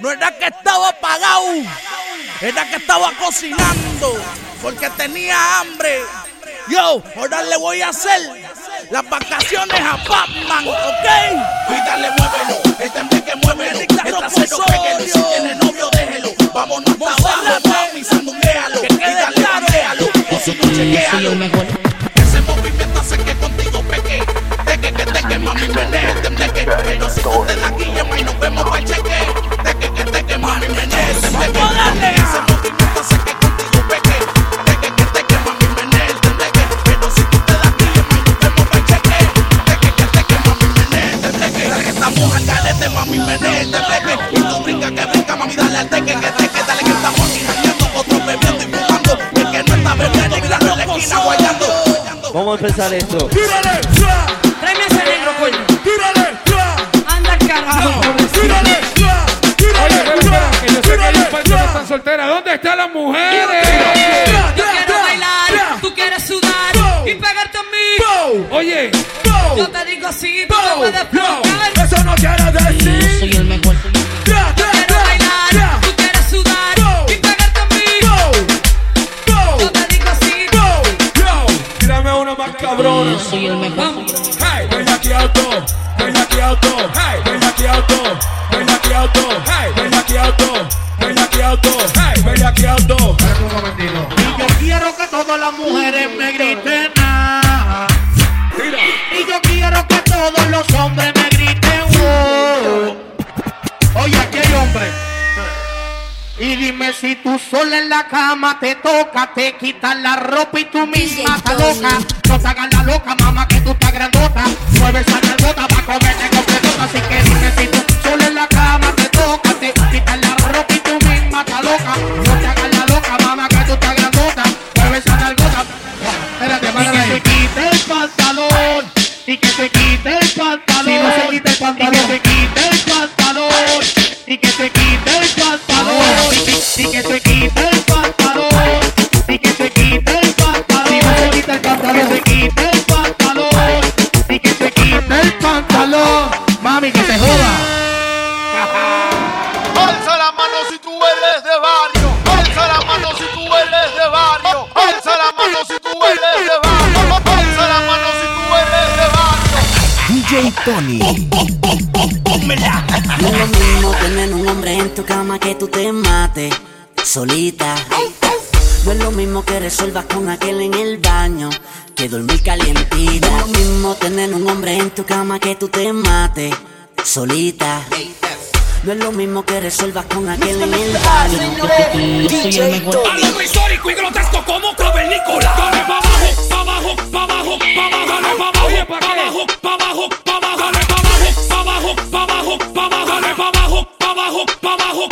no era que estaba apagado, era que estaba cocinando porque tenía hambre. Yo, ahora le voy a hacer las vacaciones a Batman, ¿ok? Y dale, muévelo, este que muévelo, el trasero pégalo, si tiene novio déjelo, vámonos hasta abajo, mami, sandunguéalo, y dale, bandealo, o si no chequéalo. Vamos a empezar esto. ¡Tírale! Tráeme ese negro, coño. ¡Tírale! Anda al carajo. ¡Tírale! Oye, espera, espera, que yo sé que hay un par que no están solteras. ¿Dónde están las mujeres? Aquí auto, ven aquí auto, hey, ven aquí auto, ven aquí auto, hey, ven aquí auto, ven aquí auto, hey, ven aquí auto. Y yo quiero que todas las mujeres me griten ah. Y yo quiero que todos los hombres me griten wow. Oye, aquí hay hombres. Y dime si tú sola en la cama te toca, te quitas la ropa y tú misma estás loca. No te hagas la loca, mamá, que tú estás grandota. Mueve esa nalgota pa' comerte completota. Así que dime si tú sola en la cama te toca, te quitas la ropa y tú misma estás loca. No te hagas la loca, mamá, que tú estás grandota. Mueve esa nalgota. Espérate, para que se quite el pantalón. Y que se quite el pantalón. Si no se quita el pantalón. Y que se quite el pantalón. Y que se quite tú eres de barrio. Alza la mano si tú eres de barrio. DJ Tony. No es lo mismo tener un hombre en tu cama que tú te mates solita. No es lo mismo que resuelvas con aquel en el baño que dormir calientita. No es lo mismo tener un hombre en tu cama que tú te mates solita. No es lo mismo que resuelvas con aquel en el baño. Yo soy el mejor. Algo histórico y grotesco como cavernícola. Dale pa' abajo, pa' abajo, pa' abajo, pa' abajo, dale pa' abajo, Oye, ¿pa' abajo, pa' abajo, pa' abajo, dale pa' abajo, pa' abajo, pa' abajo, pa' abajo, dale pa' abajo, pa' abajo, pa' abajo,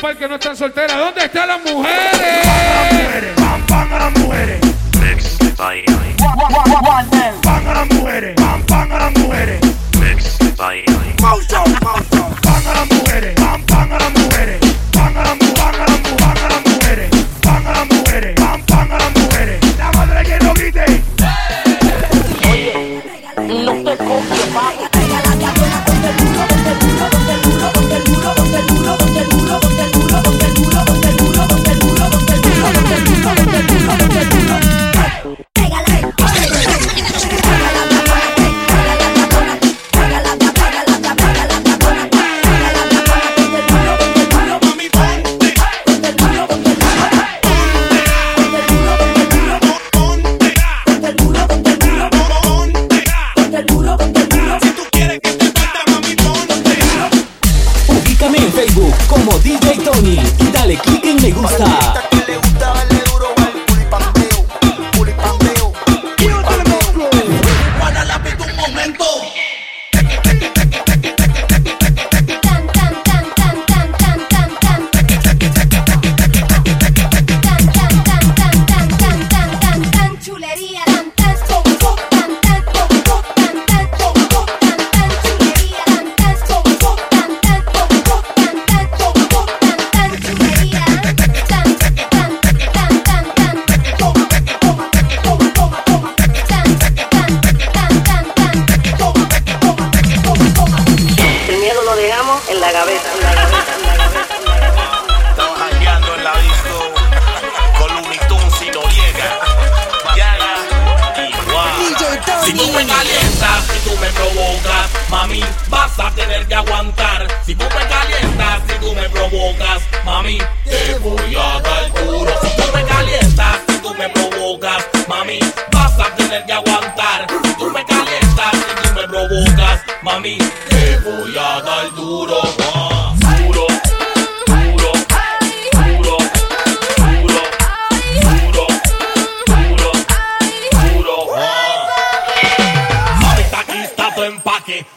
par que no están solteras. ¿Dónde están las mujeres? Pam, pam a las mujeres. Pam a las mujeres. Pam, pam a las mujeres. Pausa, pausa. te gusta.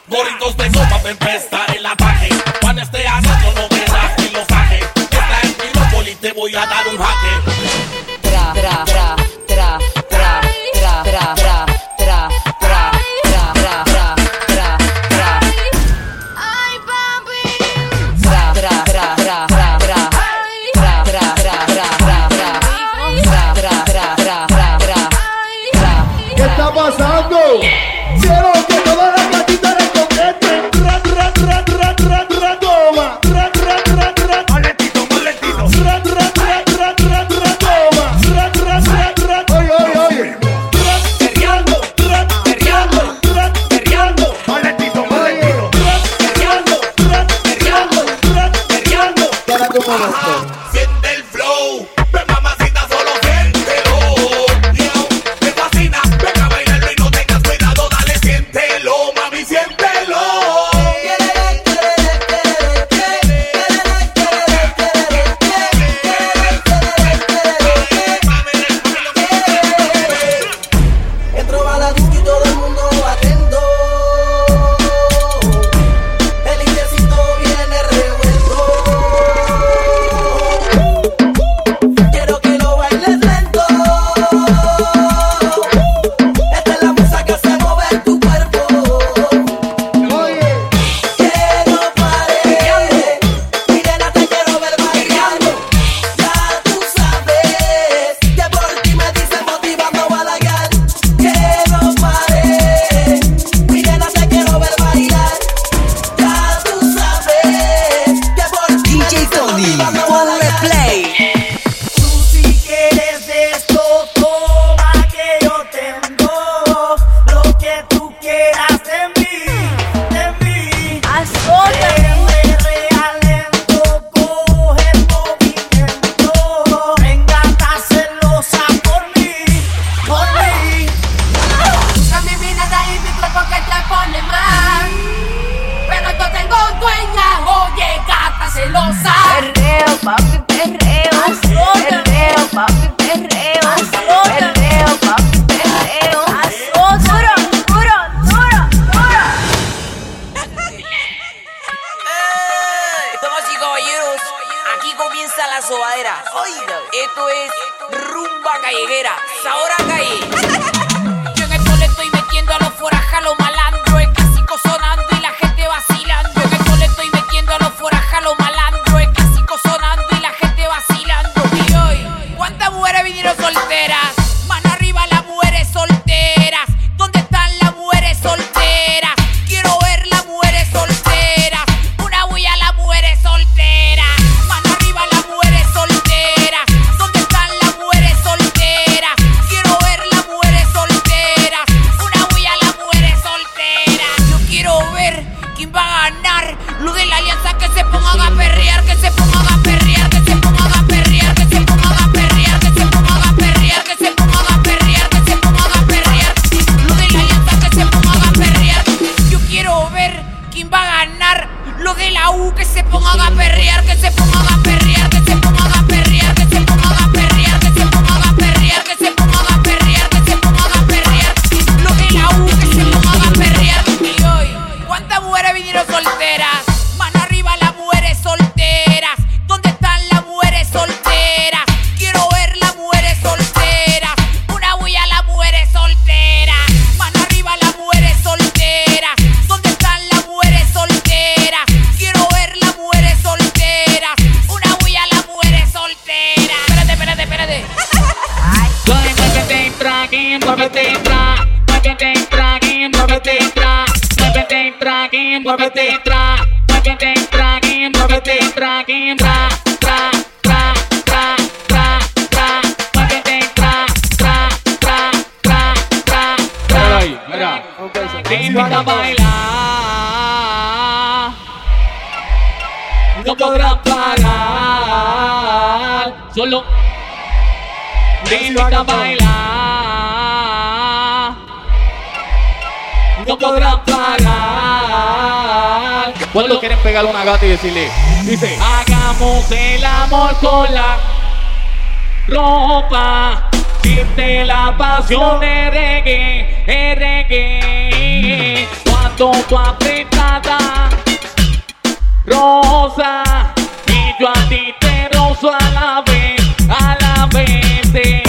Gorritos de sopa para empezar el ataque. Juan este asado no me das lo saque. Esta es Milópolis, te voy a dar un jaque. Tra, tra, tra, tra, tra, tra, tra, tra. ¿Qué está pasando? que se pongan a perrear, que se pongan a perrear. que te entra, que entra, tra, tra, tra, tra, tra, tra, tra, tra, tra, tra. Bailar, no podrás parar, solo te invito a no podrás. ¿Cuándo quieren pegar una gata y decirle? Dice, hagamos el amor con la ropa. Siente la pasión de reggae, de reggae. Cuando tu apretada rosa.